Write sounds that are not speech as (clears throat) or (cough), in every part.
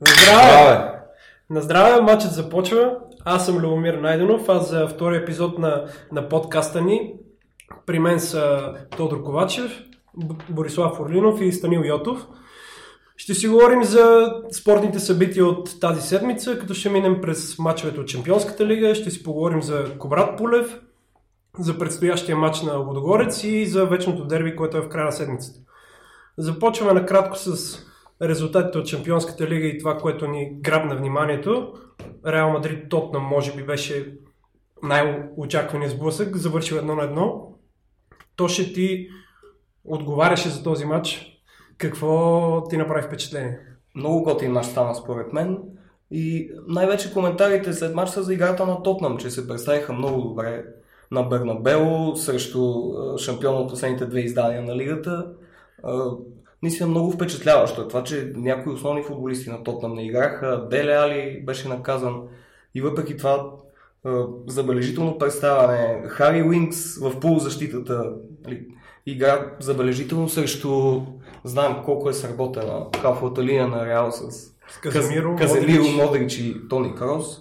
Здраве! На здраве, матчът започва. Аз съм Любомир Найденов, аз за втори епизод на, на подкаста ни. При мен са Тодор Ковачев, Борислав Орлинов и Станил Йотов. Ще си говорим за спортните събития от тази седмица, като ще минем през мачовете от Чемпионската лига, ще си поговорим за Кобрат Полев, за предстоящия матч на Водогорец и за вечното дерби, което е в края на седмицата. Започваме накратко с резултатите от Чемпионската лига и това, което ни грабна вниманието. Реал Мадрид Тотнам може би беше най-очаквания сблъсък, завършил едно на едно. То ще ти отговаряше за този матч. Какво ти направи впечатление? Много готин мач стана според мен. И най-вече коментарите след матч са за играта на Тотнам, че се представиха много добре на Бернабело срещу шампион от последните две издания на лигата. Наистина много впечатляващо е това, че някои основни футболисти на Тотнам не играха. Деле Али беше наказан и въпреки това забележително представяне. Хари Уинкс в полузащитата нали, игра забележително срещу знаем колко е сработена хафовата линия на Реал с Каземиро, Каземиро Модрич. И Тони Крос.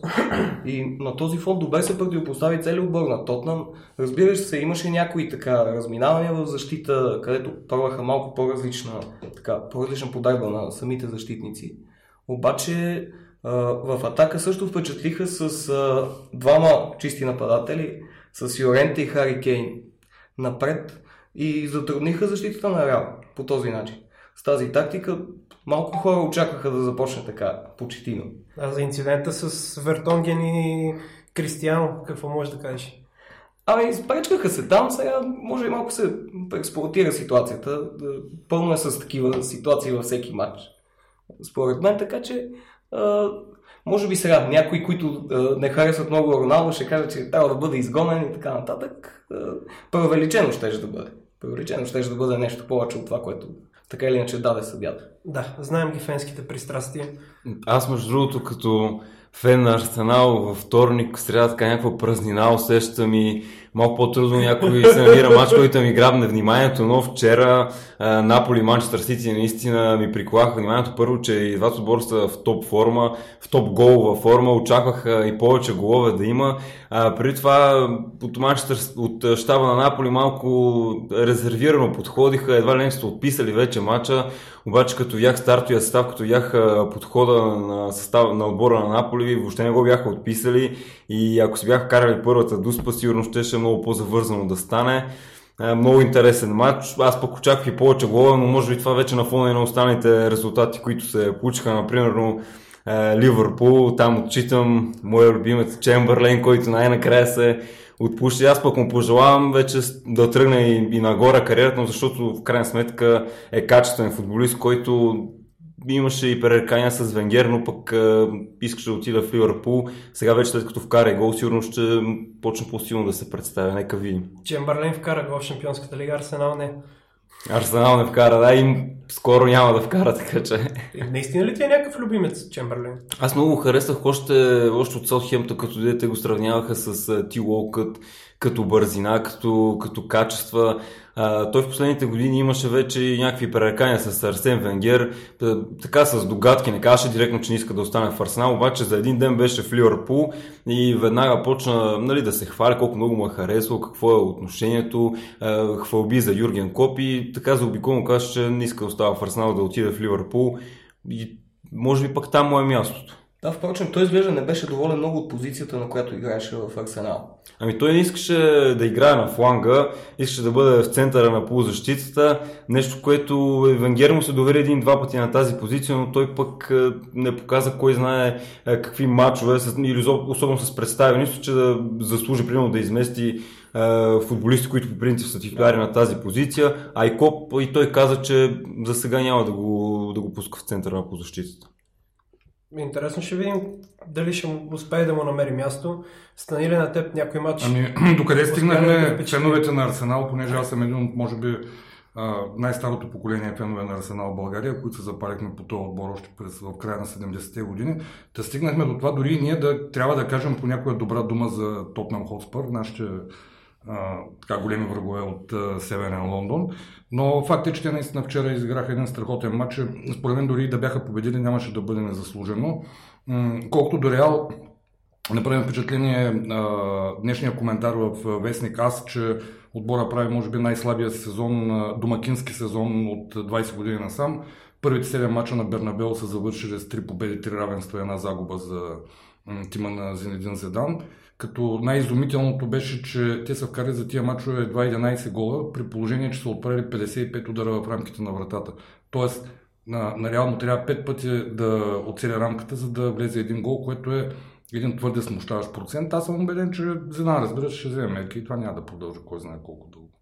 И на този фон добре се противопостави цели отбор на Тотнам. Разбира се, имаше някои така разминавания в защита, където пробваха малко по-различна, така, по-различна подайба на самите защитници. Обаче в атака също впечатлиха с двама чисти нападатели, с Йоренте и Хари Кейн напред и затрудниха защитата на Реал по този начин. С тази тактика малко хора очакваха да започне така, почетино. А за инцидента с Вертонген и Кристиано, какво може да кажеш? Ами, спречкаха се там, сега може и малко се експлуатира ситуацията. Пълно е с такива ситуации във всеки матч. Според мен, така че а, може би сега някои, които а, не харесват много Роналдо, ще кажат, че трябва да бъде изгонен и така нататък. Преувеличено ще да бъде. Преувеличено ще да бъде нещо повече от това, което така или иначе даде съдята. Да, знаем ги фенските пристрастия. Аз между другото като фен на Арсенал във вторник, среда така някаква празнина усещам и малко по-трудно някой се намира матч, който ми грабне вниманието, но вчера Наполи и Манчестър Сити наистина ми приклаха вниманието. Първо, че и двата отбора са в топ форма, в топ голова форма, очакваха и повече голове да има. А, преди това от, Манчестър, от щаба на Наполи малко резервирано подходиха, едва ли не сте отписали вече матча, обаче като видях стартовия състав, като видях подхода на, състав, на отбора на Наполи, въобще не го бяха отписали и ако си бяха карали първата дуспа, сигурно ще, ще много по-завързано да стане. Е, много интересен матч. Аз пък очаквах и повече голове, но може би това вече на фона и на останалите резултати, които се получиха, например, е, Ливърпул, там отчитам моя любимец Чемберлейн, който най-накрая се отпуши. Аз пък му пожелавам вече да тръгне и, и нагоре кариерата, защото в крайна сметка е качествен футболист, който имаше и пререкания с Венгер, но пък а, искаше да отида в Ливърпул. Сега вече след като вкара гол, сигурно ще почне по-силно да се представя. Нека видим. Чемберлен вкара гол в Шампионската лига, Арсенал не. Арсенал не вкара, да, и скоро няма да вкара, така че. И наистина ли ти е някакъв любимец Чемберлен? Аз много харесах още, още от Саутхемптън, като дете го сравняваха с Ти Уолкът, като бързина, като, като качества. А, той в последните години имаше вече някакви пререкания с Арсен Венгер, така с догадки, не казваше директно, че не иска да остане в Арсенал, обаче за един ден беше в Ливърпул и веднага почна нали, да се хвали колко много му е харесало, какво е отношението, хвалби за Юрген Коп и така заобиколно каза, че не иска да остава в Арсенал, да отиде в Ливърпул и може би пък там му е мястото. Да, впрочем, той изглежда не беше доволен много от позицията, на която играеше в Арсенал. Ами той не искаше да играе на фланга, искаше да бъде в центъра на полузащитата, нещо, което Венгер му се довери един-два пъти на тази позиция, но той пък е, не показа кой знае е, какви матчове, или особено с представи, нищо, че да заслужи примерно да измести е, футболисти, които по принцип са титуляри на тази позиция, а и Коп и той каза, че за сега няма да го, да го пуска в центъра на полузащитата. Интересно ще видим дали ще успее да му намери място. Стани ли на теб някой матч? Ами, (clears throat) докъде стигнахме да феновете на Арсенал, понеже аз съм един от, може би, най-старото поколение фенове на Арсенал в България, които се запалихме по този отбор още през, в края на 70-те години. Та стигнахме до това дори ние да трябва да кажем по някоя добра дума за Тотнам Хотспър, нашите а, така големи врагове от а, Северен Лондон. Но факт е, че те наистина вчера изиграха един страхотен матч. Според мен дори да бяха победили, нямаше да бъде незаслужено. Колкото до Реал, направим впечатление днешния коментар в Вестник Аз, че отбора прави може би най-слабия сезон, домакински сезон от 20 години насам. Първите 7 мача на Бернабел са завършили с 3 победи, 3 равенства и една загуба за тима на Зинедин Зедан. Като най-изумителното беше, че те са вкарали за тия мачове едва 11 гола, при положение, че са отправили 55 удара в рамките на вратата. Тоест, на, на Реал му трябва 5 пъти да оцеля рамката, за да влезе един гол, което е един твърде смущаващ процент. Аз съм убеден, че Зена, разбира се, ще вземе мерки и това няма да продължи кой знае колко дълго.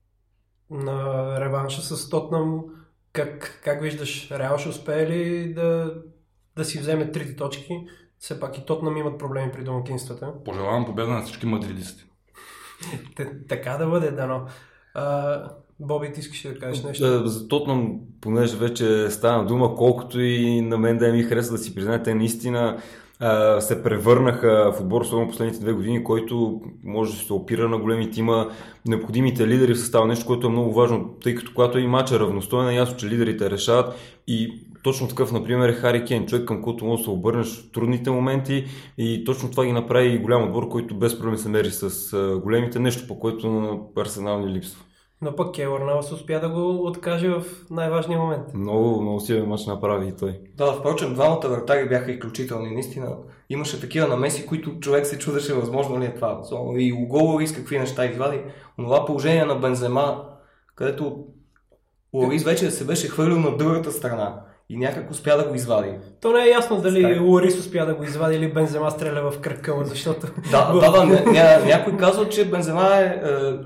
На реванша с Тотнам, как, как виждаш, Реал ще успее ли да, да си вземе трите точки? Все пак и Тотнам имат проблеми при домакинствата. Пожелавам победа на всички мадридисти. (laughs) така да бъде, дано. А, Боби, ти искаш да кажеш нещо? Да, за Тотнам, понеже вече стана дума, колкото и на мен да ми хареса да си признаете, наистина се превърнаха в отбор, особено последните две години, който може да се опира на големи тима, необходимите лидери в състава, нещо, което е много важно, тъй като когато и матча равностоен, е ясно, че лидерите решават и точно такъв, например, е Хари Кен, човек към който може да се обърнеш в трудните моменти и точно това ги направи и голям отбор, който без проблем се мери с големите, нещо по което на Арсенал ни липсва. Но пък Келър се успя да го откаже в най-важния момент. Много, много силен мач направи и той. Да, впрочем, двамата вратари бяха изключителни. Наистина имаше такива намеси, които човек се чудеше възможно ли е това. И Уголорис какви неща извади. Това положение на Бензема, където Лорис вече се беше хвърлил на другата страна и някак успя да го извади. То не е ясно дали Скай. Лорис успя да го извади или Бензема стреля в кръка му, защото... Да, (laughs) да, да, ня, ня, някой казва, че Бензема е, е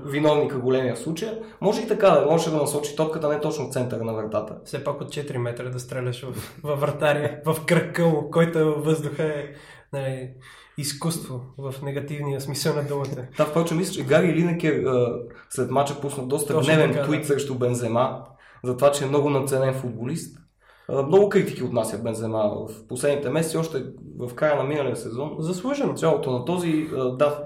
виновника големия случай. Може и така, да може да насочи топката не точно в центъра на вратата. Все пак от 4 метра да стреляш в, в вратаря, (laughs) в кръка му, който във въздуха е нали, изкуство в негативния смисъл на думата. Да, впрочем, мисля, че Гари Линекер след мача пусна доста Точно гневен така, твит да. срещу Бензема за това, че е много наценен футболист много критики отнасят Бензема в последните месеци, още в края на миналия сезон. Заслужено. Цялото на този, да,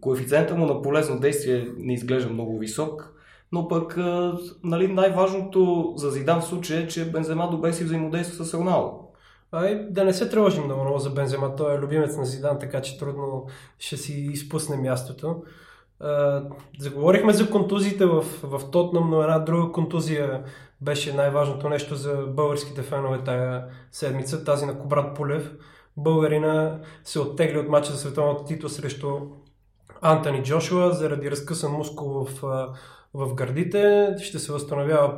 коефициента му на полезно действие не изглежда много висок, но пък нали, най-важното за Зидан в случая е, че Бензема добре си взаимодейства с Роналдо. Ай, да не се тревожим много, за Бензема. Той е любимец на Зидан, така че трудно ще си изпусне мястото. Заговорихме за контузиите в, в Тотнам, но една друга контузия беше най-важното нещо за българските фенове тая седмица, тази на Кобрат Полев. Българина се оттегли от мача за световната титла срещу Антони Джошуа заради разкъсан мускул в, в гърдите. Ще се възстановява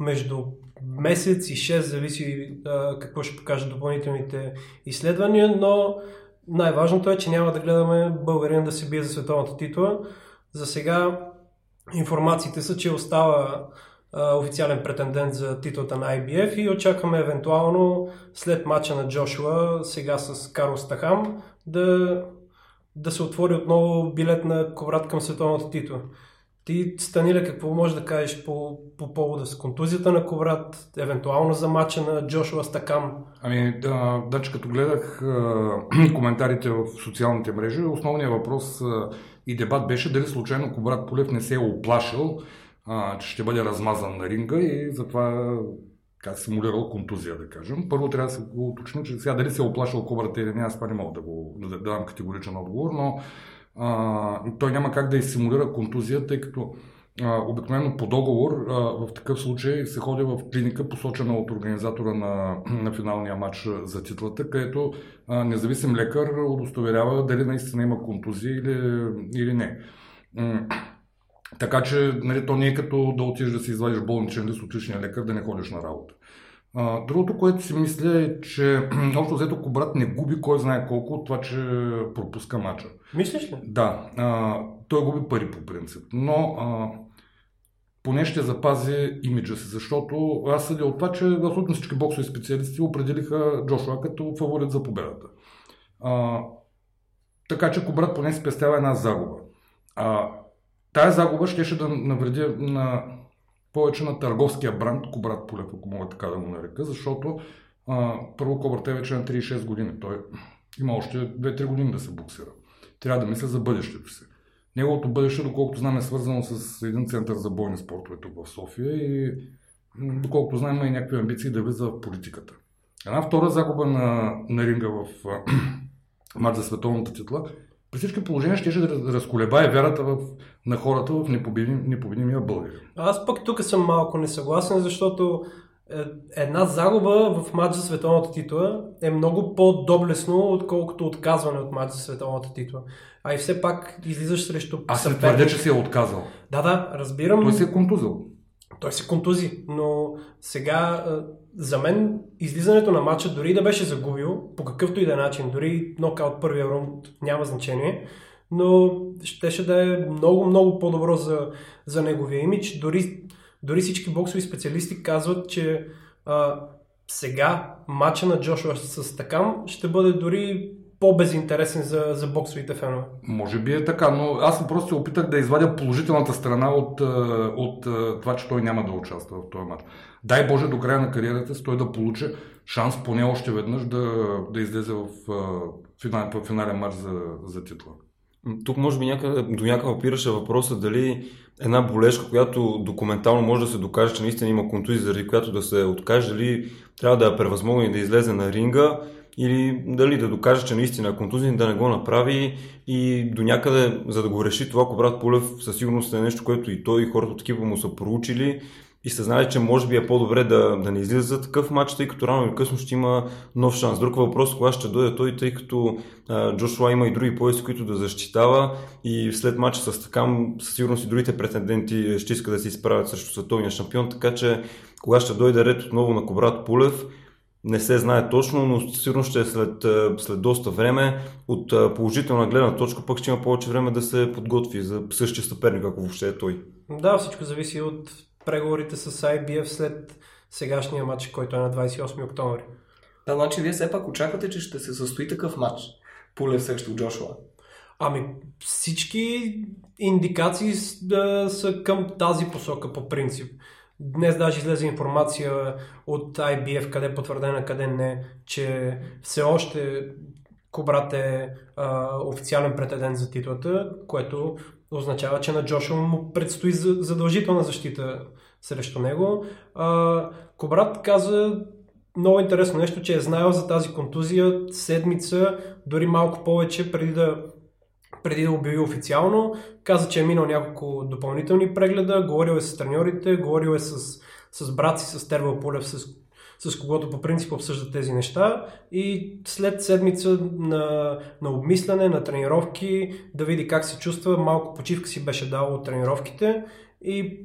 между месец и 6, зависи а, какво ще покажат допълнителните изследвания, но най-важното е, че няма да гледаме българин да се бие за световната титла. За сега информациите са, че остава официален претендент за титлата на IBF и очакваме евентуално след мача на Джошуа, сега с Карл Стахам, да, да се отвори отново билет на Коврат към световната титла. Ти, Станиле, какво можеш да кажеш по, по повода с контузията на Коврат, евентуално за мача на Джошуа Стакам? Ами, да, че като гледах а, (clears throat) коментарите в социалните мрежи, основният въпрос а, и дебат беше дали случайно Коврат Полев не се е оплашил а, че ще бъде размазан на ринга и затова как симулирал контузия, да кажем. Първо трябва да се го уточня, че сега дали се е оплашал кобрата или не, аз това не мога да го да, да дам категоричен отговор, но а, той няма как да изсимулира контузия, тъй като обикновено по договор в такъв случай се ходи в клиника, посочена от организатора на, на финалния матч за титлата, където независим лекар удостоверява дали наистина има контузия или, или не. Така че нали, то не е като да отидеш да си извадиш болничен лист от личния лекар, да не ходиш на работа. Другото, което си мисля е, че (clears throat) общо взето Кобрат не губи кой знае колко от това, че пропуска мача. Мислиш ли? Да. А, той губи пари по принцип. Но а, поне ще запази имиджа си, защото аз съдя от това, че абсолютно всички боксови специалисти определиха Джошуа като фаворит за победата. А, така че Кобрат поне спестява една загуба. А, Тая загуба ще, ще да навреди на повече на търговския бранд Кобрат Полев, ако мога така да му нарека, защото а, първо Кобрат е вече на 36 години. Той има още 2-3 години да се буксира. Трябва да мисля за бъдещето си. Неговото бъдеще, доколкото знам, е свързано с един център за бойни спортове тук в София и доколкото знам, има и някакви амбиции да влиза в политиката. Една втора загуба на, на ринга в (clears throat) матч за световната титла, при всички положения ще да разколебае вярата в, на хората в непобедим, непобедимия българин. Аз пък тук съм малко несъгласен, защото една загуба в матч за световната титла е много по-доблесно, отколкото отказване от матч за световната титла. А и все пак излизаш срещу Аз съперник. твърдя, че се е отказал. Да, да, разбирам. Той се е контузил. Той се контузи, но сега а, за мен излизането на матча, дори да беше загубил, по какъвто и да е начин, дори нокаут първия рунд няма значение, но щеше да е много, много по-добро за, за неговия имидж. Дори, дори всички боксови специалисти казват, че а, сега матча на Джошуа с Такам ще бъде дори по-безинтересен за, за боксовите фенове. Може би е така, но аз просто се опитах да извадя положителната страна от, от това, че той няма да участва в този матч. Дай Боже до края на кариерата си той да получи шанс поне още веднъж да, да излезе в, а, финал, в финален матч за, за титла. Тук може би някъде, до някъде опираше въпроса дали една болешка, която документално може да се докаже, че наистина има контузия, заради която да се откаже, дали трябва да я превъзмогне и да излезе на ринга, или дали да докаже, че наистина е контузен, да не го направи и до някъде, за да го реши това, ако брат Пулев със сигурност е нещо, което и той и хората от екипа му са проучили и са знали, че може би е по-добре да, да не излиза за такъв матч, тъй като рано или късно ще има нов шанс. Друг въпрос, кога ще дойде той, тъй като а, Джошуа има и други пояси, които да защитава и след матча с Такам със сигурност и другите претенденти ще искат да се изправят срещу световния шампион, така че кога ще дойде ред отново на Кобрат Пулев, не се знае точно, но сигурно ще е след, след доста време. От положителна гледна точка пък ще има повече време да се подготви за същия съперник, ако въобще е той. Да, всичко зависи от преговорите с IBF след сегашния матч, който е на 28 октомври. Да, значи вие все пак очаквате, че ще се състои такъв матч. Пулев срещу Джошуа. Ами всички индикации да са към тази посока по принцип. Днес даже излезе информация от IBF, къде е потвърдена, къде не, че все още Кобрат е а, официален претендент за титлата, което означава, че на Джошуа му предстои за- задължителна защита срещу него. А, Кобрат каза много интересно нещо, че е знаел за тази контузия седмица, дори малко повече преди да преди да обяви официално. Каза, че е минал няколко допълнителни прегледа, говорил е с треньорите, говорил е с, с брат си, с Тервел Полев, с, с когото по принцип обсъждат тези неща. И след седмица на, на обмисляне, на тренировки, да види как се чувства, малко почивка си беше дал от тренировките и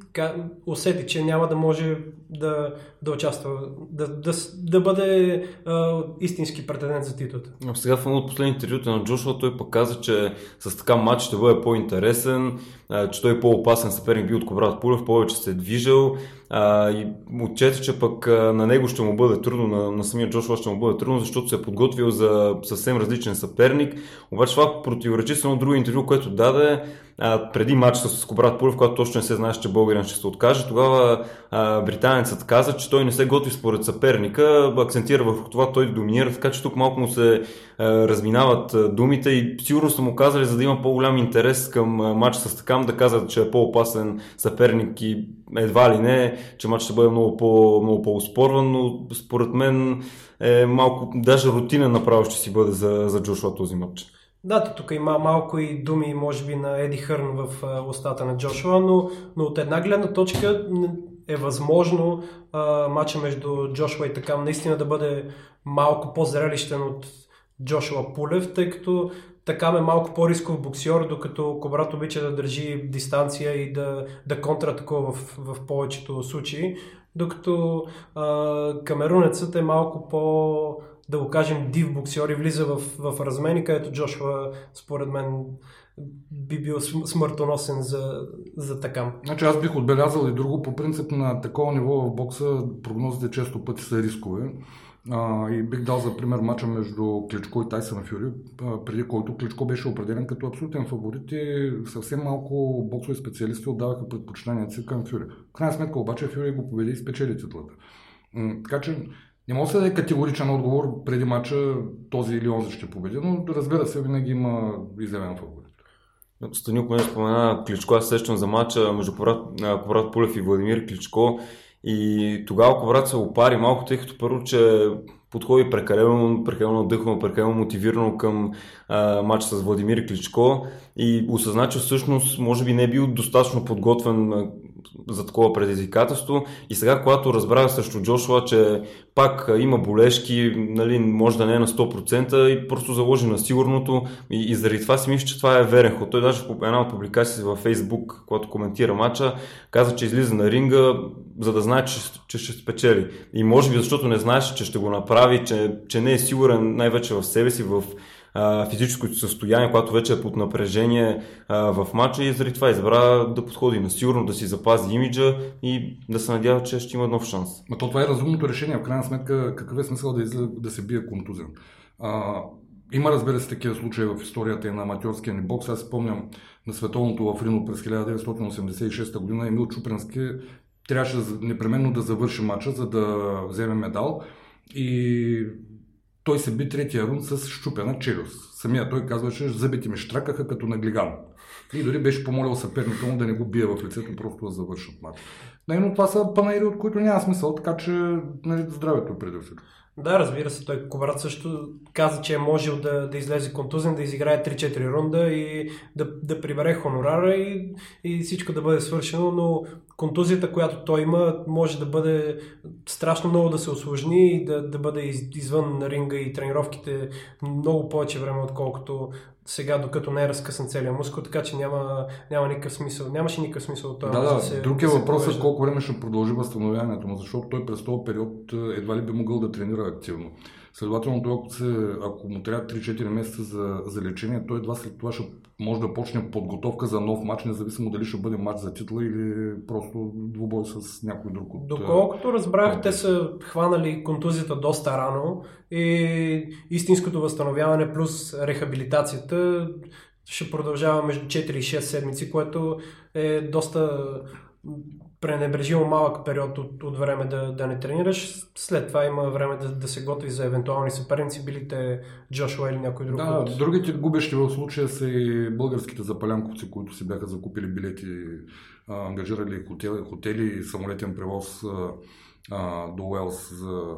усети, че няма да може да, да участва, да, да, да бъде а, истински претендент за титлата. Сега в едно от последните интервюта на Джошуа той пък каза, че с така матч ще бъде по-интересен, а, че той е по-опасен съперник би от Кобрат Пулев, повече се е движил а, и отчете, че пък а, на него ще му бъде трудно, на, на самия Джошуа ще му бъде трудно, защото се е подготвил за съвсем различен съперник. Обаче това противоречи с едно друго интервю, което даде а, преди матча с Кобрат Пулев, когато точно не се знаеше, че българин ще се откаже. Тогава а, британецът каза, че той не се готви според съперника, акцентира върху това той доминира, така че тук малко му се а, разминават а, думите и сигурно са му казали, за да има по-голям интерес към а, матча с Такам, да казват, че е по-опасен съперник и едва ли не, че матч ще бъде много, по, много по-успорван, но според мен е малко, даже рутина направо ще си бъде за, за Джошуа този матч. Да, тук има малко и думи, може би, на Еди Хърн в а, устата на Джошуа, но, но от една гледна точка е възможно а, матча между Джошуа и Такам наистина да бъде малко по-зрелищен от Джошуа Пулев, тъй като Такам е малко по-рисков боксер, докато Кобрат обича да държи дистанция и да, да контратакува в, в повечето случаи, докато а, камерунецът е малко по да го кажем, див боксер и влиза в, в размени, където Джошуа, според мен, би бил см- смъртоносен за, за такам. Значи аз бих отбелязал и друго. По принцип на такова ниво в бокса прогнозите често пъти са рискове. А, и бих дал за пример мача между Кличко и Тайсън Фюри, преди който Кличко беше определен като абсолютен фаворит и съвсем малко боксови специалисти отдаваха предпочитанията си към Фюри. В крайна сметка обаче Фюри го победи и спечели титлата. Така че не може да даде категоричен отговор преди мача този или онзи ще победи, но разбира се, винаги има изявен фаворит. Станил, поне спомена Кличко, аз сещам за матча между Коврат Пулев и Владимир Кличко. И тогава Коврат се опари малко, тъй като първо, че подходи прекалено, прекалено дъхно, прекалено мотивирано към а, матч с Владимир Кличко и осъзна, че всъщност може би не е бил достатъчно подготвен за такова предизвикателство. И сега, когато разбрах срещу Джошуа, че пак има болешки, нали, може да не е на 100% и просто заложи на сигурното и, и заради това си мисля, че това е верен ход. Той даже в една от публикации във Facebook, когато коментира матча, каза, че излиза на ринга, за да знае, че, че ще спечели. И може би защото не знаеш, че ще го направи, че, че не е сигурен най-вече в себе си, в физическото състояние, когато вече е под напрежение а, в матча и заради това избра да подходи на сигурно, да си запази имиджа и да се надява, че ще има нов шанс. Но то това е разумното решение. В крайна сметка, какъв е смисъл да, излезе, да се бие контузен? А, има, разбира се, такива случаи в историята и на аматьорския ни бокс. Аз спомням на световното в Рино през 1986 година Емил Чупренски трябваше непременно да завърши матча, за да вземе медал. И той се би третия рунд с щупена челюст. Самия той казваше, зъбите ми штракаха като на глиган. И дори беше помолил съперника му да не го бие в лицето, просто да завършат матч. Но това са панаири, от които няма смисъл, така че нали, здравето е преди всичко. Да, разбира се, той Коврат също каза, че е можел да, да излезе контузен, да изиграе 3-4 рунда и да, да прибере хонорара и, и всичко да бъде свършено, но контузията, която той има, може да бъде страшно много да се осложни и да, да бъде из, извън ринга и тренировките много повече време, отколкото сега, докато не е разкъсан целият мускул, така че няма, няма никакъв смисъл. Нямаше никакъв смисъл от това. Да, да, да се, друг е въпросът колко време ще продължи възстановяването му, защото той през този период едва ли би могъл да тренира активно. Следователно, той, ако, се, ако му трябва 3-4 месеца за, за лечение, той едва след това ще може да почне подготовка за нов матч, независимо дали ще бъде матч за титла или просто двубой с някой друг от... Доколкото разбрах, те са хванали контузията доста рано и истинското възстановяване плюс рехабилитацията ще продължава между 4 и 6 седмици, което е доста пренебрежимо малък период от, от време да, да не тренираш. След това има време да, да се готви за евентуални съперници, били те Джошуа или някой друг. Да, от... другите губещи в случая са и българските запалянковци, които си бяха закупили билети, ангажирали хотели, хотели и самолетен превоз а, до Уелс за,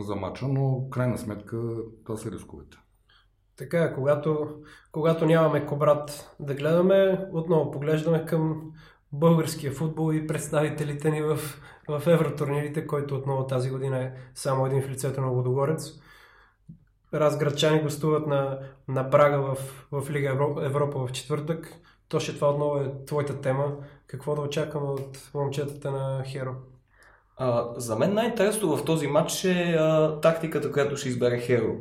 за матча, но крайна сметка това са рисковете. Така, е, когато, когато нямаме кобрат да гледаме, отново поглеждаме към българския футбол и представителите ни в, в евротурнирите, който отново тази година е само един в лицето на Водогорец. Разградчани гостуват на, на Брага в, в Лига Европа в четвъртък. Точно това отново е твоята тема. Какво да очакваме от момчетата на Херо? А, за мен най-интересно в този матч е а, тактиката, която ще избере Херо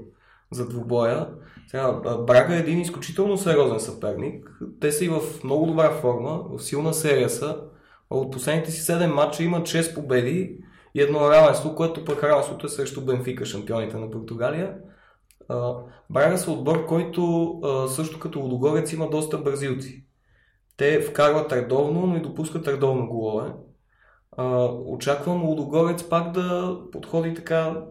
за двубоя. Сега, Брага е един изключително сериозен съперник. Те са и в много добра форма, в силна серия са. От последните си 7 матча имат 6 победи и едно равенство, което пък равенството е срещу Бенфика, шампионите на Португалия. Брага са отбор, който също като Лудогорец има доста бразилци. Те вкарват редовно, но и допускат редовно голове. Очаквам Лудогорец пак да подходи така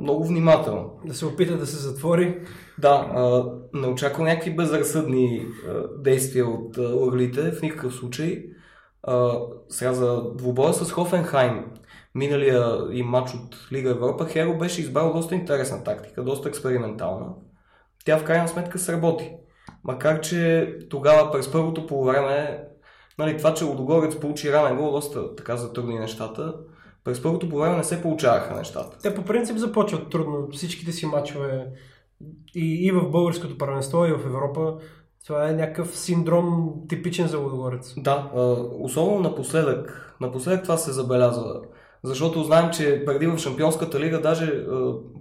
много внимателно. Да се опита да се затвори. Да, а, не очаквам някакви безразсъдни а, действия от лъглите, в никакъв случай. А, сега за двубоя с Хофенхайм, миналия и матч от Лига Европа, Херо беше избрал доста интересна тактика, доста експериментална. Тя в крайна сметка сработи. Макар, че тогава през първото полувреме, нали, това, че Лодогорец получи ранен гол, доста така затрудни нещата. През първото по време не се получаваха нещата. Те по принцип започват трудно. Всичките си мачове и, и в българското първенство, и в Европа. Това е някакъв синдром типичен за Лудогорец. Да, особено напоследък. Напоследък това се забелязва. Защото знаем, че преди в Шампионската лига даже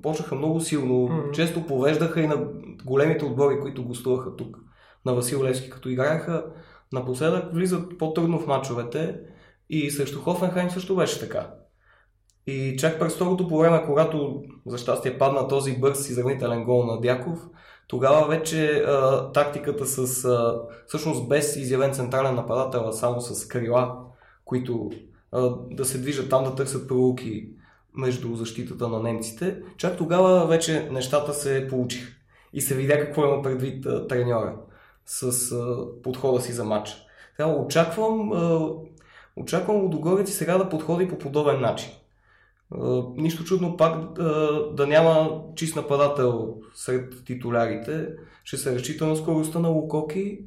почнаха много силно. Mm-hmm. Често повеждаха и на големите отбори, които гостуваха тук. На Васил Левски, като играеха. Напоследък влизат по-трудно в мачовете и срещу Хофенхайм също беше така. И чак през второто по време, когато за щастие падна този бърз изравнителен гол на Дяков, тогава вече а, тактиката с, а, всъщност без изявен централен нападател, а само с крила, които а, да се движат там да търсят пролуки между защитата на немците, чак тогава вече нещата се получиха и се видя какво има предвид а, треньора. с а, подхода си за матча. Сега очаквам, а, очаквам Лудогорец сега да подходи по подобен начин. А, нищо чудно пак а, да няма чист нападател сред титулярите. Ще се разчита на скоростта на Лукоки.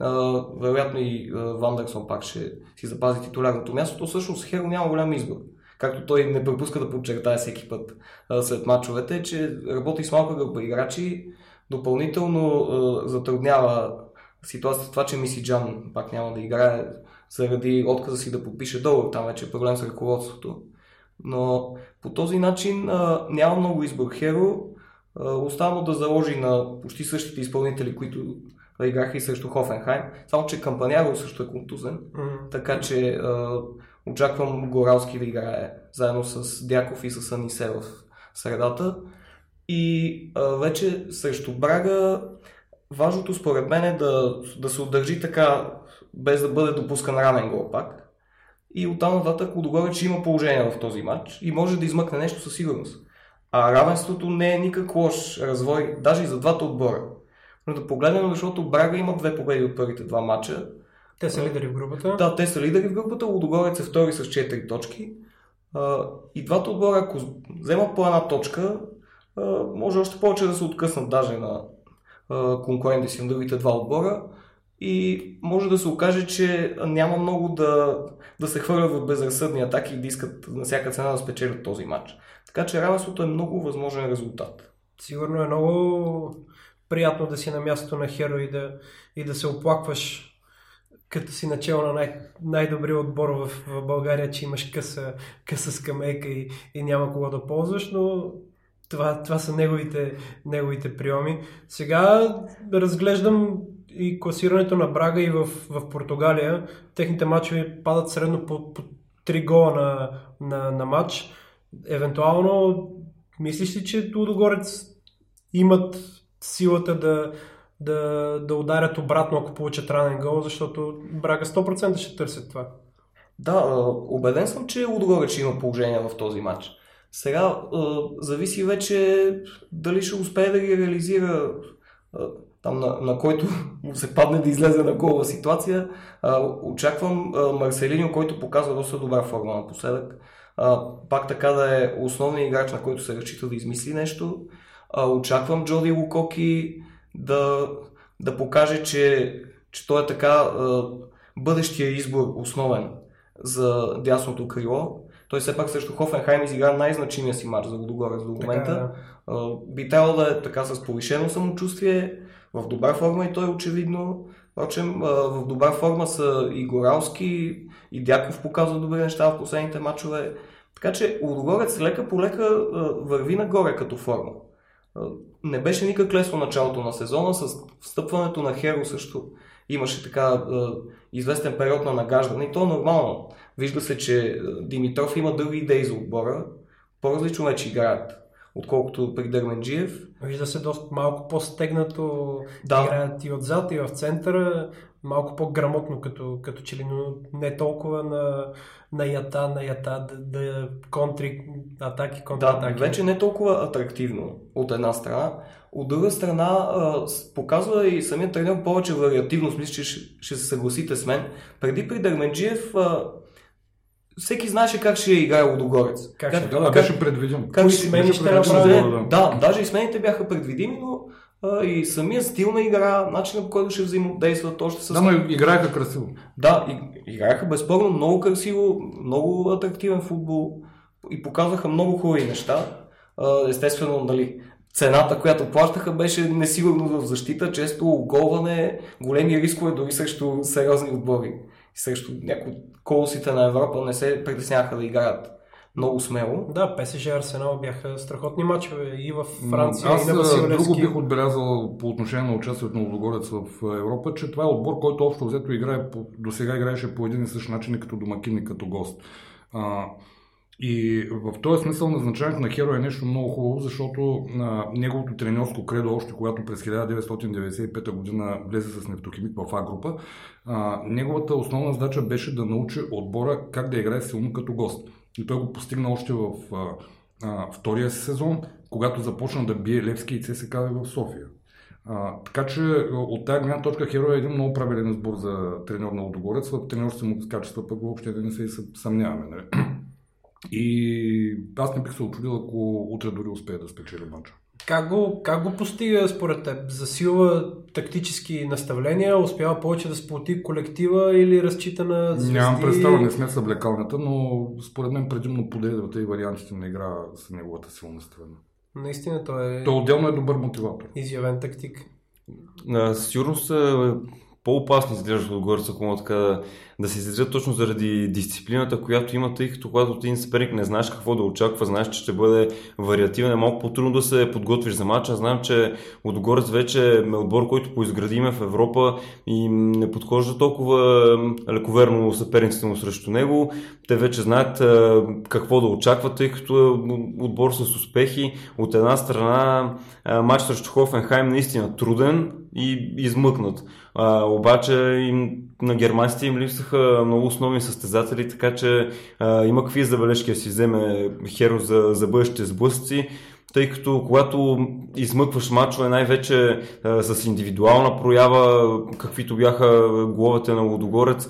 А, вероятно и Вандерсон пак ще си запази титулярното място. То всъщност Херо няма голям избор. Както той не пропуска да подчертая всеки път а, след мачовете, че работи с малка група играчи, допълнително а, затруднява ситуацията това, че Миси Джан пак няма да играе заради отказа си да подпише договор. Там вече е проблем с ръководството. Но по този начин а, няма много избор. Херо остава да заложи на почти същите изпълнители, които играха и срещу Хофенхайм. Само, че Кампаняро също е контузен. М. Така че а, очаквам Горалски да играе заедно с Дяков и с Анисе в средата. И а, вече срещу Брага важното според мен е да, да се удържи така, без да бъде допускан ранен гол пак. И оттам нататък Лудогорец има положение в този матч и може да измъкне нещо със сигурност. А равенството не е никак лош развой, даже и за двата отбора. Но да погледнем, защото Брага има две победи от първите два матча. Те са лидери в групата. Да, те са лидери в групата, Лудогорец е втори с 4 точки. И двата отбора, ако вземат по една точка, може още повече да се откъснат даже на конкуренти си на другите два отбора. И може да се окаже, че няма много да, да се хвърлят в безразсъдни атаки и да искат на всяка цена да спечелят този матч. Така че равенството е много възможен резултат. Сигурно е много приятно да си на мястото на Херо и да, и да се оплакваш като си начало на най- най-добрия отбор в, в България, че имаш къса, къса скамейка и, и няма кого да ползваш, но това, това са неговите, неговите приеми. Сега разглеждам и класирането на Брага и в, в Португалия. Техните матчове падат средно по, по 3 гола на, на, на матч. Евентуално, мислиш ли, че Лудогорец имат силата да, да, да ударят обратно, ако получат ранен гол, защото Брага 100% ще търсят това. Да, убеден съм, че Лудогорец има положение в този матч. Сега зависи вече дали ще успее да ги реализира там на, на който му (laughs) се падне да излезе на голова ситуация. А, очаквам а, Марселиньо, който показва доста добра форма напоследък. А, пак така да е основният играч, на който се разчита да измисли нещо. А, очаквам Джоди Лукоки да, да покаже, че, че той е така а, бъдещия избор основен за дясното крило. Той все пак срещу Хофенхайм изигра най-значимия си матч за Лудогорец до момента. Така, да. А, би трябвало да е така с повишено самочувствие, в добра форма и той очевидно. Впрочем, в добра форма са и Горалски, и Дяков показва добри неща в последните матчове. Така че Лудогорец лека по лека върви нагоре като форма. Не беше никак лесно началото на сезона, с встъпването на Херо също имаше така известен период на нагаждане и то е нормално. Вижда се, че Димитров има други идеи за отбора, по-различно вече играят, отколкото при Дърменджиев. Вижда се доста малко по-стегнато, Да. играят и отзад, и в центъра, малко по-грамотно като, като че ли, но не толкова на, на ята, на ята, да, да контри атаки, Да, контратаки. вече не толкова атрактивно от една страна. От друга страна, а, показва и самият тренер повече вариативност. Мисля, че ще, ще се съгласите с мен. Преди при Дърменджиев а, всеки знаеше как ще играе Лудогорец. Как ще- Да, да, беше предвидено. как Кои смени ще направи? да. Да, даже и смените бяха предвидими, но а, и самия стил на игра, начинът по който ще взаимодействат още с... Да, но играеха красиво. Да, и, играеха безспорно много красиво, много атрактивен футбол и показваха много хубави неща. А, Естествено, нали, цената, която плащаха, беше несигурност в защита, често оголване, големи рискове дори срещу сериозни отбори. И срещу някои колосите на Европа не се притесняваха да играят много смело. Да, ПСЖ Арсенал бяха страхотни матчове и в Франция, Аз и на а, Василевски. друго бих отбелязал по отношение на участието на Лудогорец в Европа, че това е отбор, който общо взето играе, до сега играеше по един и същ начин и като домакин и като гост. И в този смисъл назначаването на Херо е нещо много хубаво, защото а, неговото треньорско кредо, още когато през 1995 година влезе с нефтохимик в А група, а, неговата основна задача беше да научи отбора как да играе силно като гост. И той го постигна още в а, а, втория сезон, когато започна да бие Левски и ЦСКА в София. А, така че от тази гледна точка Херо е един много правилен избор за треньор на Лодогорец. В треньорските му качества пък въобще да не се съмняваме. Нали? И аз не бих се очудил, ако утре дори успее да спечели матча. Как го, как го постига според теб? Засилва тактически наставления, успява повече да сплоти колектива или разчита на звезди? Нямам представа, не сме съблекалната, но според мен предимно подредата и вариантите на игра са неговата силна страна. Наистина той е... Той отделно е добър мотиватор. Изявен тактик. Със сигурност по-опасни изглеждат отгоре, ако мога така да, да се излизат точно заради дисциплината, която има, тъй като когато ти съперник не знаеш какво да очаква, знаеш, че ще бъде вариативен, е малко по-трудно да се подготвиш за матча. Знам, че Отгорец вече е отбор, който поизградиме в Европа и не подхожда толкова лековерно съперниците му срещу него. Те вече знаят какво да очакват, тъй като е отбор с успехи. От една страна матч срещу Хофенхайм наистина труден и измъкнат. А, обаче им, на германците им липсаха много основни състезатели, така че а, има какви забележки да си вземе Херо за, за бъдещите сблъсъци тъй като когато измъкваш мачове най-вече а, с индивидуална проява, каквито бяха головете на Лодогорец,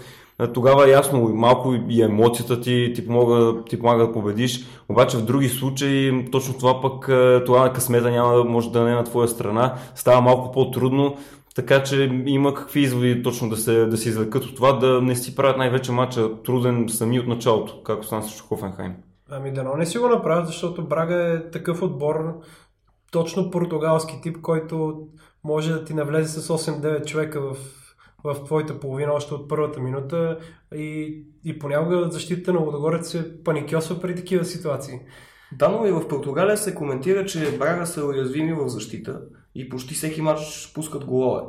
тогава ясно, малко и емоцията ти ти помага, ти помага да победиш, обаче в други случаи точно това пък, това на късмета няма да може да не е на твоя страна, става малко по-трудно, така че има какви изводи точно да се, да се извлекат от това, да не си правят най-вече матча труден сами от началото, както стана срещу Хофенхайм. Ами да, но не си го направят, защото Брага е такъв отбор, точно португалски тип, който може да ти навлезе с 8-9 човека в, в твоята половина още от първата минута и, и понякога защита на Лодогорец се паникьосва при такива ситуации. Да, но и в Португалия се коментира, че Брага са уязвими в защита и почти всеки матч пускат голове.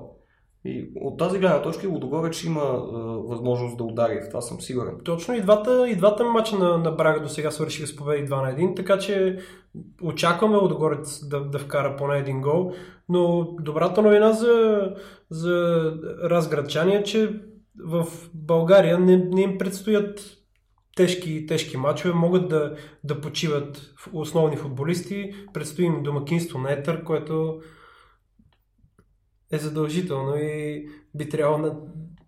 И от тази гледна точка Лудогорец има е, възможност да удари, в това съм сигурен. Точно и двата, и двата мача на, на Брага до сега свършиха с победи 2 на 1, така че очакваме Лудогорец да, да вкара поне един гол, но добрата новина за, за разградчани е, че в България не, не им предстоят тежки, тежки матчове, могат да, да почиват основни футболисти, предстои им домакинство на Етър, което е задължително и би трябвало на...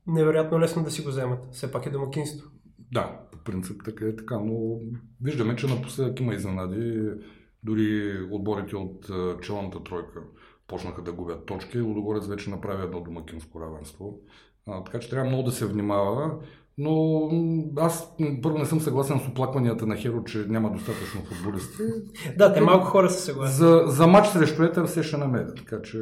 невероятно лесно да си го вземат. Все пак е домакинство. Да, по принцип така е така, но виждаме, че напоследък има изненади. Дори отборите от челната тройка почнаха да губят точки. Лудогорец вече направи едно домакинско равенство. А, така че трябва много да се внимава. Но аз първо не съм съгласен с оплакванията на Херо, че няма достатъчно футболисти. (laughs) да, те малко хора са съгласни. За, за матч срещу Етър се ще намерят, така че...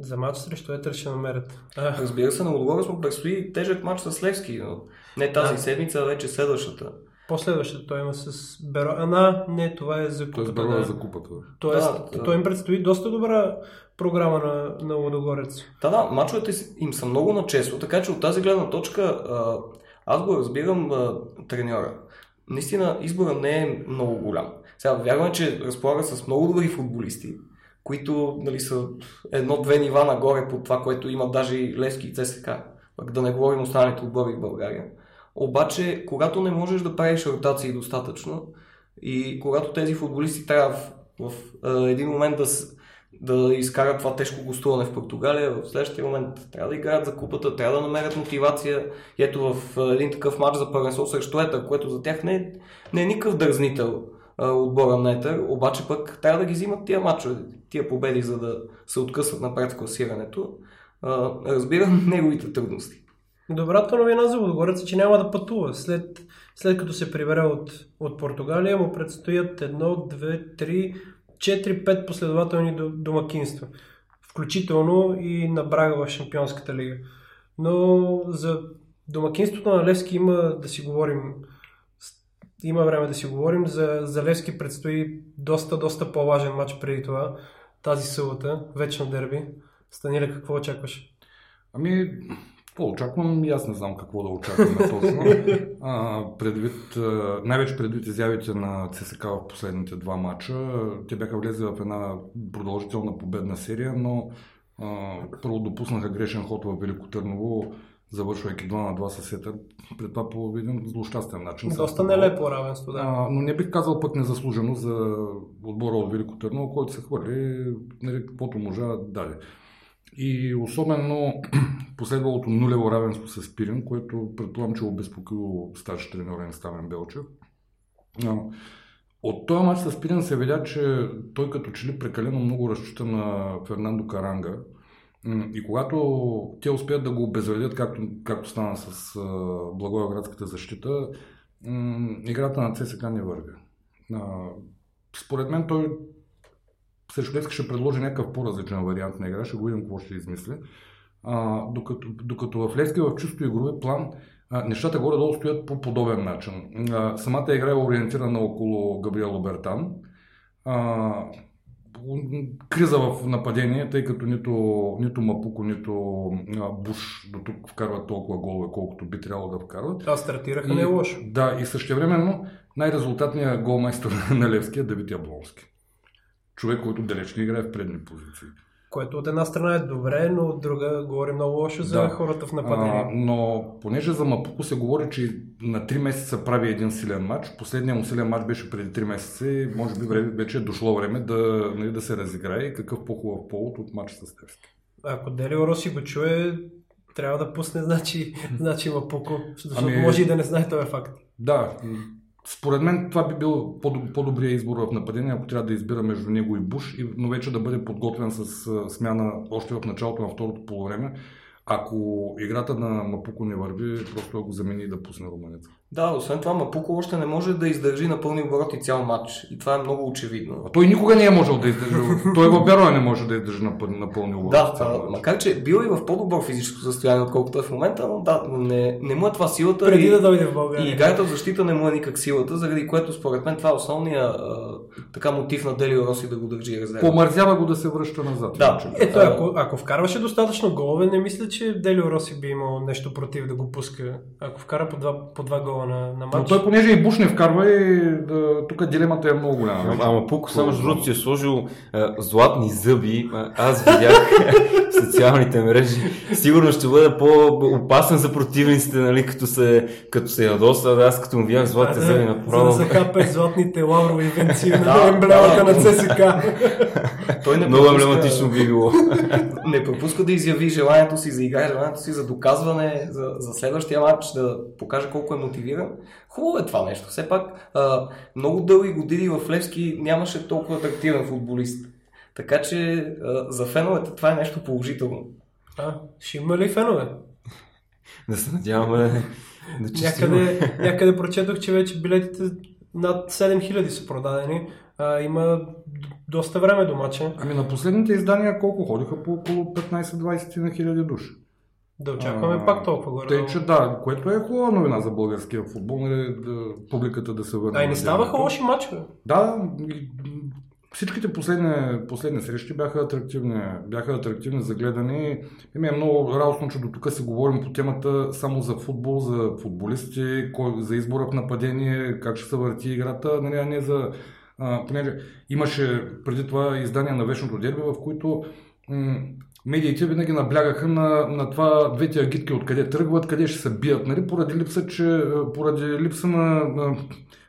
За матч срещу Етър ще намерят. А. Разбира се, на Лудогорец му предстои тежък матч с Левски, но не тази да. седмица, а вече следващата. Последващата той има с Беро... А, не, това е за купата. Тоест, да. е за купата. Тоест, да, той им предстои доста добра програма на, на Лудогорец. Да, да, мачовете им са много начесто, така че от тази гледна точка аз го разбирам треньора. Наистина избора не е много голям. Сега вярвам, че разполага с много добри футболисти, които нали, са едно-две нива нагоре по това, което има даже и Левски и ЦСК. Пък да не говорим останалите отбори в България. Обаче, когато не можеш да правиш ротации достатъчно и когато тези футболисти трябва в, в, в един момент да, да изкарат това тежко гостуване в Португалия, в следващия момент трябва да играят за купата, трябва да намерят мотивация. И ето в един такъв матч за първенство срещу Етър, което за тях не е, не е никакъв дързнител отбора на Етър, обаче пък трябва да ги взимат тия матчове, тия победи, за да се откъсват напред в класирането. Разбирам (laughs) неговите трудности. Добрата новина за Лудогорец е, че няма да пътува. След, след като се прибере от, от Португалия, му предстоят едно, две, три, 4-5 последователни домакинства, включително и на Брага в Шампионската лига. Но за домакинството на Левски има да си говорим има време да си говорим. За, за Левски предстои доста, доста по-важен матч преди това. Тази сълата, вечно дерби. Станиле, какво очакваш? Ами, какво очаквам? И аз не знам какво да очакваме точно. (laughs) А, предвид, най-вече предвид изявите на ЦСК в последните два матча, те бяха влезли в една продължителна победна серия, но а, първо допуснаха грешен ход в Велико Търново, завършвайки 2 на 2 със сета, пред това по един злощастен начин. Доста нелепо равенство, да. А, но не бих казал пък незаслужено за отбора от Велико Търново, който се хвърли, нали, каквото можа даде. И особено (clears throat) последвалото нулево равенство с Пирин, което предполагам, че обезпокоило старши тренер Ставен Белчев. От този матч с Пирин се видя, че той като че ли прекалено много разчита на Фернандо Каранга. И когато те успеят да го обезвредят, както, както стана с Благоевградската защита, играта на ЦСК не върви. Според мен той срещу Левски ще предложи някакъв по-различен вариант на игра, ще го видим какво ще измисли. А, докато, докато в Левски в чисто игрови план а, нещата горе-долу стоят по подобен начин. А, самата игра е ориентирана около Габриел Обертан. А, криза в нападение, тъй като нито, нито Мапуко, нито Буш до тук вкарват толкова голове, колкото би трябвало да вкарват. А стартираха не е лошо. Да, и същевременно най-резултатният голмайстор (laughs) на Левски е Давид Яблонски. Човек, който далеч не играе в предни позиции. Което от една страна е добре, но от друга говори много лошо за Да. хората в А, нападение. но понеже за Мапуко се говори, че на 3 месеца прави един силен матч, последният му силен матч беше преди 3 месеца и може би време, вече е дошло време да, нали, да се разиграе и какъв по-хубав повод от матч с Левски. Ако Делио Роси го чуе, трябва да пусне, значи, значи има пуко, защото Ами- може и да не знае този факт. Да, според мен това би бил по- по-добрият избор в нападение, ако трябва да избира между него и Буш, но вече да бъде подготвен с смяна още в началото на второто полувреме. Ако играта на Мапуко не върви, просто го замени и да пусне румънеца. Да, освен това Мапуко още не може да издържи на пълни обороти цял матч. И това е много очевидно. А той никога не е можел да издържи. той в Бероя не може да издържи на, пъл- на пълни обороти. Да, цял матч. макар че бил и в по-добро физическо състояние, отколкото е в момента, но да, не, не му е това силата. Преди и, да дойде в и България. играта в защита не му е никак силата, заради което според мен това е основният а, така мотив на Делио Роси да го държи резерва. Помързява го да се връща назад. Да. Ето, ако, ако вкарваше достатъчно голове, не мисля, че Делио Роси би имал нещо против да го пуска. Ако вкара по два, по два гола на, на Но матч. той, понеже и Буш не вкарва, и да, тук дилемата е много голяма. Ама, ама Пуко само между другото си е сложил а, златни зъби. А, Аз видях (laughs) социалните мрежи. Сигурно ще бъде по-опасен за противниците, нали, като се, като се ядоса. Аз като му видях златните зъби за да направо. захапе златните лаврови венци (laughs) на Да, емблемата да. на ЦСК. Той не Много емблематично би било. (laughs) не пропуска да изяви желанието си за игра, желанието си за доказване за, за следващия матч, да покаже колко е мотивиран. Хубаво е това нещо. Все пак а, много дълги години в Левски нямаше толкова атрактивен футболист. Така че а, за феновете това е нещо положително. А, ще има ли фенове? (laughs) Да се надяваме да, чистим. Някъде, някъде прочетох, че вече билетите над 7000 са продадени. А, има доста време до мача. Ами на последните издания колко ходиха? По около 15-20 на хиляди души. Да очакваме А, пак толкова горе. Тъй, че да, което е хубава новина за българския футбол, нали, да, публиката да се върне. А и не ставаха лоши мачове. Да, всичките последни, последни срещи бяха атрактивни, бяха атрактивни за гледане. И ми е много радостно, че до тук си говорим по темата само за футбол, за футболисти, кой, за избора в нападение, как ще се върти играта, нали, а не за... А, понеже имаше преди това издания на Вечното дерби, в които м- медиите винаги наблягаха на, на това двете агитки откъде тръгват, къде ще се бият, нали, поради липса, че, поради липса на, на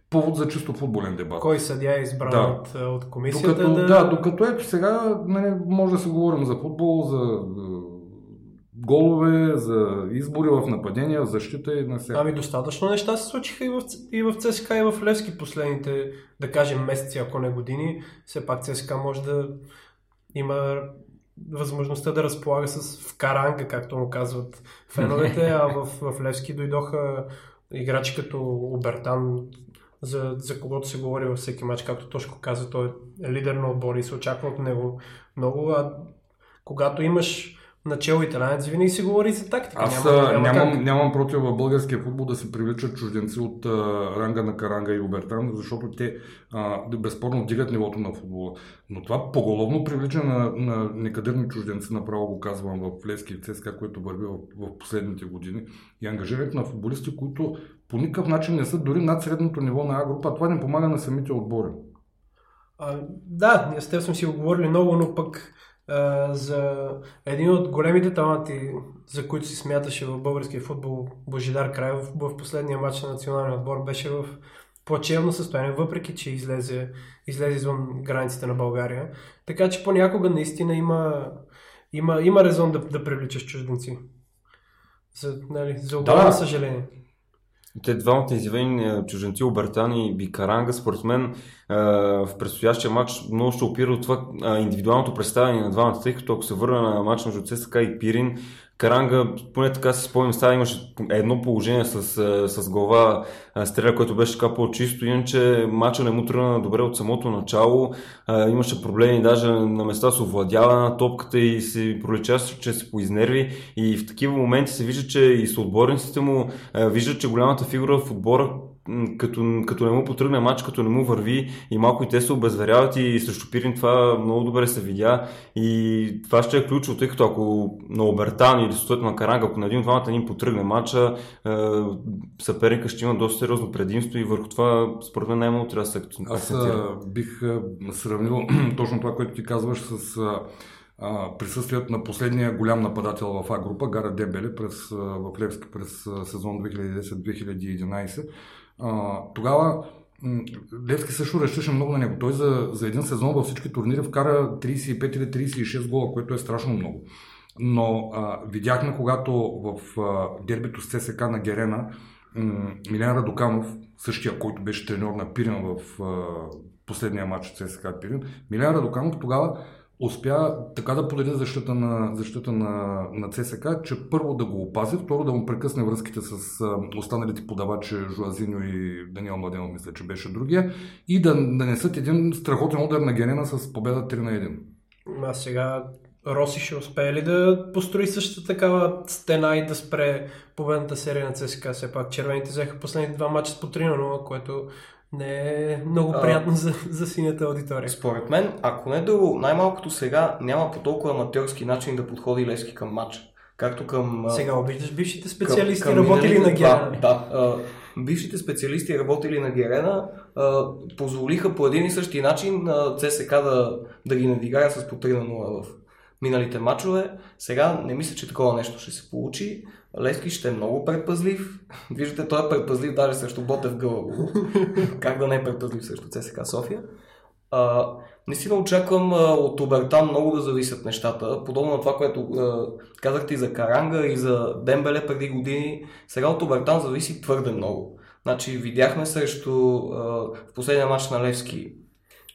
повод за чисто футболен дебат. Кой съдя е избран Да. от, от комисията Докато, да... да, докато ето сега нали, може да се говорим за футбол, за е, голове, за избори в нападения, в защита и на сега. Ами достатъчно неща се случиха и в, и в ЦСКА и в Левски последните, да кажем, месеци, ако не години. Все пак ЦСКА може да има възможността да разполага с вкаранга, както му казват феновете, а в, в Левски дойдоха играчи като Обертан, за, за когото се говори във всеки матч, както Тошко каза, той е лидер на отбора и се очаква от него много, а когато имаш начало италянец, винаги се говори за тактика. Аз няма, няма, няма нямам, как. нямам против в българския футбол да се привличат чужденци от а, ранга на Каранга и Обертан, защото те а, безспорно вдигат нивото на футбола. Но това поголовно привличане на, на некадърни чужденци, направо го казвам в Левски и ЦСКА, което върви в, в последните години, и ангажирането на футболисти, които по никакъв начин не са дори над средното ниво на А група, а това не помага на самите отбори. А, да, ние с теб сме си го говорили много, но пък а, за един от големите таланти, за които си смяташе в българския футбол, Божидар Краев, в последния матч на националния отбор беше в плачевно състояние, въпреки че излезе, излезе извън границите на България. Така че понякога наистина има, има, има резон да, да привличаш чужденци. За, нали, за Да. огромно съжаление. Те двамата изявени чужденци Обертан и Бикаранга, според мен е, в предстоящия матч много ще опира от това е, индивидуалното представяне на двамата, тъй като ако се върна на матч между ЦСКА и Пирин, Каранга, поне така си спомням, става имаше едно положение с, е, с глава е, стреля, което беше така по-чисто, иначе матча не му тръгна добре от самото начало, е, имаше проблеми даже на места с овладяване на топката и си пролича, че се поизнерви. И в такива моменти се вижда, че и съотборниците му виждат, че голямата фигура в отбора като, като не му потръгне матч, като не му върви и малко и те се обезверяват и срещу Пирин това много добре се видя и това ще е ключово, тъй като ако на Обертан или съответно на Каранга, ако на един от двамата ни потръгне матча, е, съперника ще има доста сериозно предимство и върху това според мен най-много трябва да се акцентира. Аз а, бих а, сравнил (clears throat) точно това, което ти казваш с а, а, присъствието на последния голям нападател в А група, Гара Дембеле, през, в Левски през сезон 2010-2011. Тогава Левски също разчише много на него. Той за, за един сезон във всички турнири вкара 35 или 36 гола, което е страшно много. Но а, видяхме, когато в а, дербито с ЦСК на Герена, м, Милен Радоканов, същия, който беше треньор на Пирин в а, последния матч от ЦСКА Пирин, Милен Радоканов тогава успя така да подаде защита на, защита на, на ЦСК, че първо да го опази, второ да му прекъсне връзките с останалите подавачи Жуазиньо и Даниел Младенов, мисля, че беше другия, и да нанесат един страхотен удар на Генена с победа 3 на 1. А сега Роси ще успее ли да построи същата такава стена и да спре победната серия на ЦСКА? Все пак червените взеха последните два мача с по 3 на 0, което не е много А. приятно за, за синята аудитория. Според мен, ако не друго, най-малкото сега няма по толкова аматьорски начин да подходи Левски към матча. Както към... а, Сега обиждаш бившите специалисти, към- към работили на Герана. Да, да а, бившите специалисти, работили на Герена, а, позволиха по един и същи начин а, ЦСК да, да ги надигая с по 3 на 0 в миналите матчове. Сега не мисля, че такова нещо ще се получи. Левски ще е много предпазлив. Виждате, той е предпазлив даже срещу Ботев Гълъбово. (laughs) как да не е предпазлив срещу ЦСКА София? А, наистина очаквам а, от Обертан много да зависят нещата. Подобно на това, което а, казахте и за Каранга, и за Дембеле преди години. Сега от Обертан зависи твърде много. Значи видяхме срещу а, в последния матч на Левски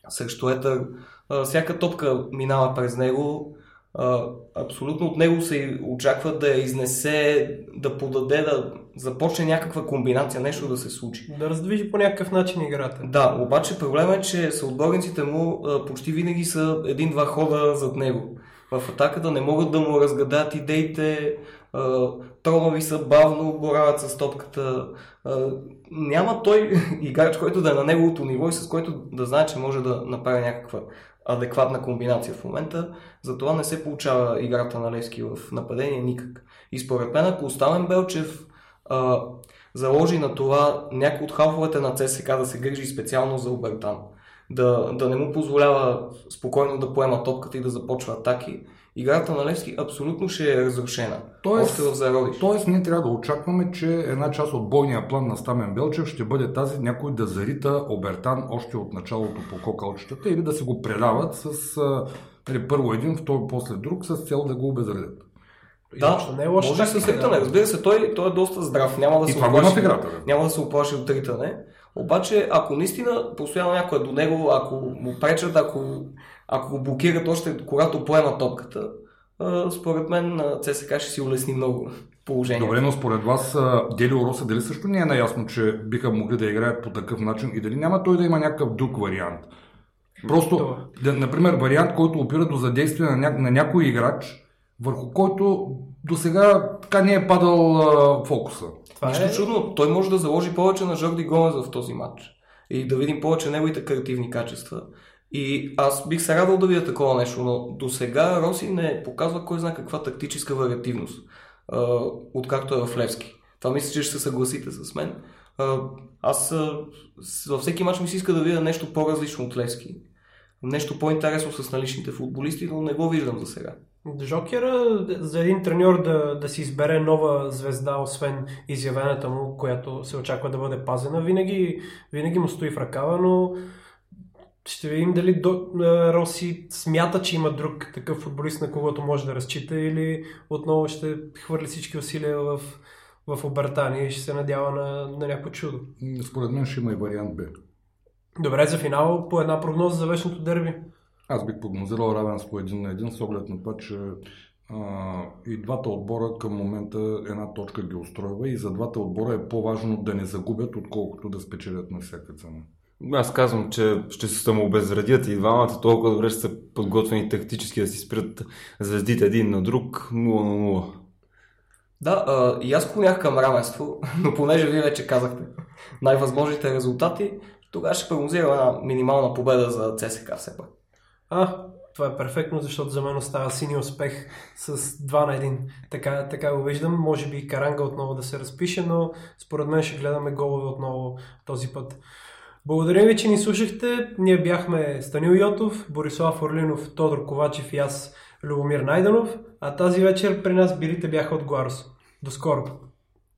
срещу Етър. А, всяка топка минава през него. А, абсолютно от него се очаква да изнесе, да подаде, да започне някаква комбинация, нещо да се случи. Да раздвижи по някакъв начин играта. Да, обаче проблема е, че съотборниците му а, почти винаги са един-два хода зад него. В атаката не могат да му разгадат идеите, а, тромави са бавно, борават с топката. А, няма той (laughs) играч, който да е на неговото ниво и с който да знае, че може да направи някаква адекватна комбинация в момента. Затова не се получава играта на Левски в нападение никак. И според мен, ако оставим Белчев а, заложи на това някой от халфовете на ЦСК да се грижи специално за Обертан, да, да не му позволява спокойно да поема топката и да започва атаки, играта на Левски абсолютно ще е разрушена. Тоест- Още в зародиш. Тоест, ние трябва да очакваме, че една част от бойния план на Стамен Белчев ще бъде тази някой да зарита Обертан още от началото по кокалчетата или да се го преляват с нали, първо един, второ после друг, с цел да го обезредят. Да, не е лоша може с тактика, ритане. да. Разбира се, той, той е доста здрав. Няма да И се оплаши. Да. Няма да се оплаши от ритане. Обаче, ако наистина постоянно някой е до него, ако му пречат, ако, ако го блокират още когато поема топката, според мен а, ЦСКА ще си улесни много положението. Добре, но според вас Делио Роса дали също не е наясно, че биха могли да играят по такъв начин и дали няма той да има някакъв друг вариант? Просто, Това. да, например, вариант, който опира до задействие на, ня... на някой играч, върху който до сега така не е падал а, фокуса. Това Нищо е... чудно, той може да заложи повече на Жорди Гомес в този матч и да видим повече неговите креативни качества. И аз бих се радвал да видя такова нещо, но до сега Роси не показва кой знае каква тактическа вариативност, а, откакто е в Левски. Това мисля, че ще се съгласите с мен. А, аз във всеки матч ми се иска да видя нещо по-различно от Левски. Нещо по-интересно с наличните футболисти, но не го виждам за сега. Жокера за един треньор да, да си избере нова звезда, освен изявената му, която се очаква да бъде пазена, винаги, винаги му стои в ръкава, но ще видим дали до, Роси смята, че има друг такъв футболист, на когото може да разчита или отново ще хвърли всички усилия в, в обертание и ще се надява на, на някакво чудо. Според мен ще има и вариант Б. Добре, за финал по една прогноза за вечното дерби. Аз бих прогнозирал равенство един на един с оглед на това, че а, и двата отбора към момента една точка ги устройва и за двата отбора е по-важно да не загубят, отколкото да спечелят на всяка цена. Аз казвам, че ще се самообезредят и двамата толкова добре ще са подготвени тактически да си спрят звездите един на друг 0 на 0. Да, а, и аз склонях към равенство, но понеже вие вече казахте най-възможните резултати, тогава ще прогнозирам една минимална победа за ЦСКА все пак. А, това е перфектно, защото за мен остава сини успех с 2 на 1. Така, така го виждам. Може би и Каранга отново да се разпише, но според мен ще гледаме голове отново този път. Благодаря ви, че ни слушахте. Ние бяхме Станил Йотов, Борислав Орлинов, Тодор Ковачев и аз, Любомир Найданов. А тази вечер при нас бирите бяха от Гуарос. До скоро!